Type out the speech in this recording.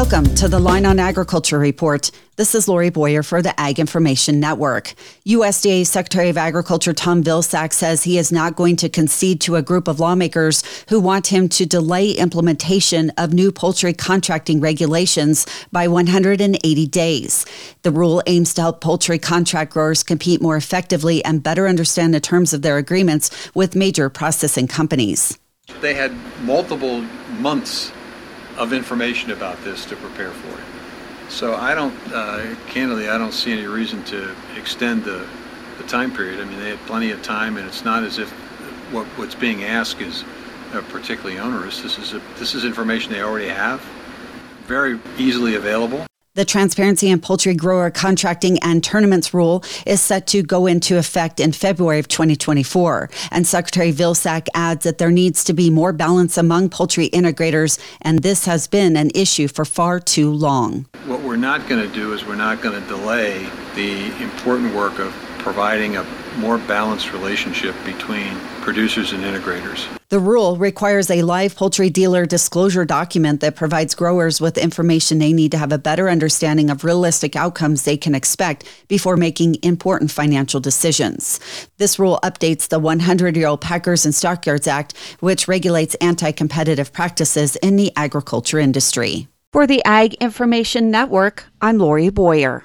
Welcome to the Line on Agriculture Report. This is Lori Boyer for the Ag Information Network. USDA Secretary of Agriculture Tom Vilsack says he is not going to concede to a group of lawmakers who want him to delay implementation of new poultry contracting regulations by 180 days. The rule aims to help poultry contract growers compete more effectively and better understand the terms of their agreements with major processing companies. They had multiple months of information about this to prepare for it. So I don't, uh, candidly, I don't see any reason to extend the, the time period. I mean, they had plenty of time, and it's not as if what, what's being asked is uh, particularly onerous. This is a, this is information they already have, very easily available. The Transparency in Poultry Grower Contracting and Tournaments rule is set to go into effect in February of 2024. And Secretary Vilsack adds that there needs to be more balance among poultry integrators, and this has been an issue for far too long. What we're not going to do is we're not going to delay the important work of providing a more balanced relationship between producers and integrators. The rule requires a live poultry dealer disclosure document that provides growers with information they need to have a better understanding of realistic outcomes they can expect before making important financial decisions. This rule updates the 100 year old Packers and Stockyards Act, which regulates anti competitive practices in the agriculture industry. For the Ag Information Network, I'm Lori Boyer.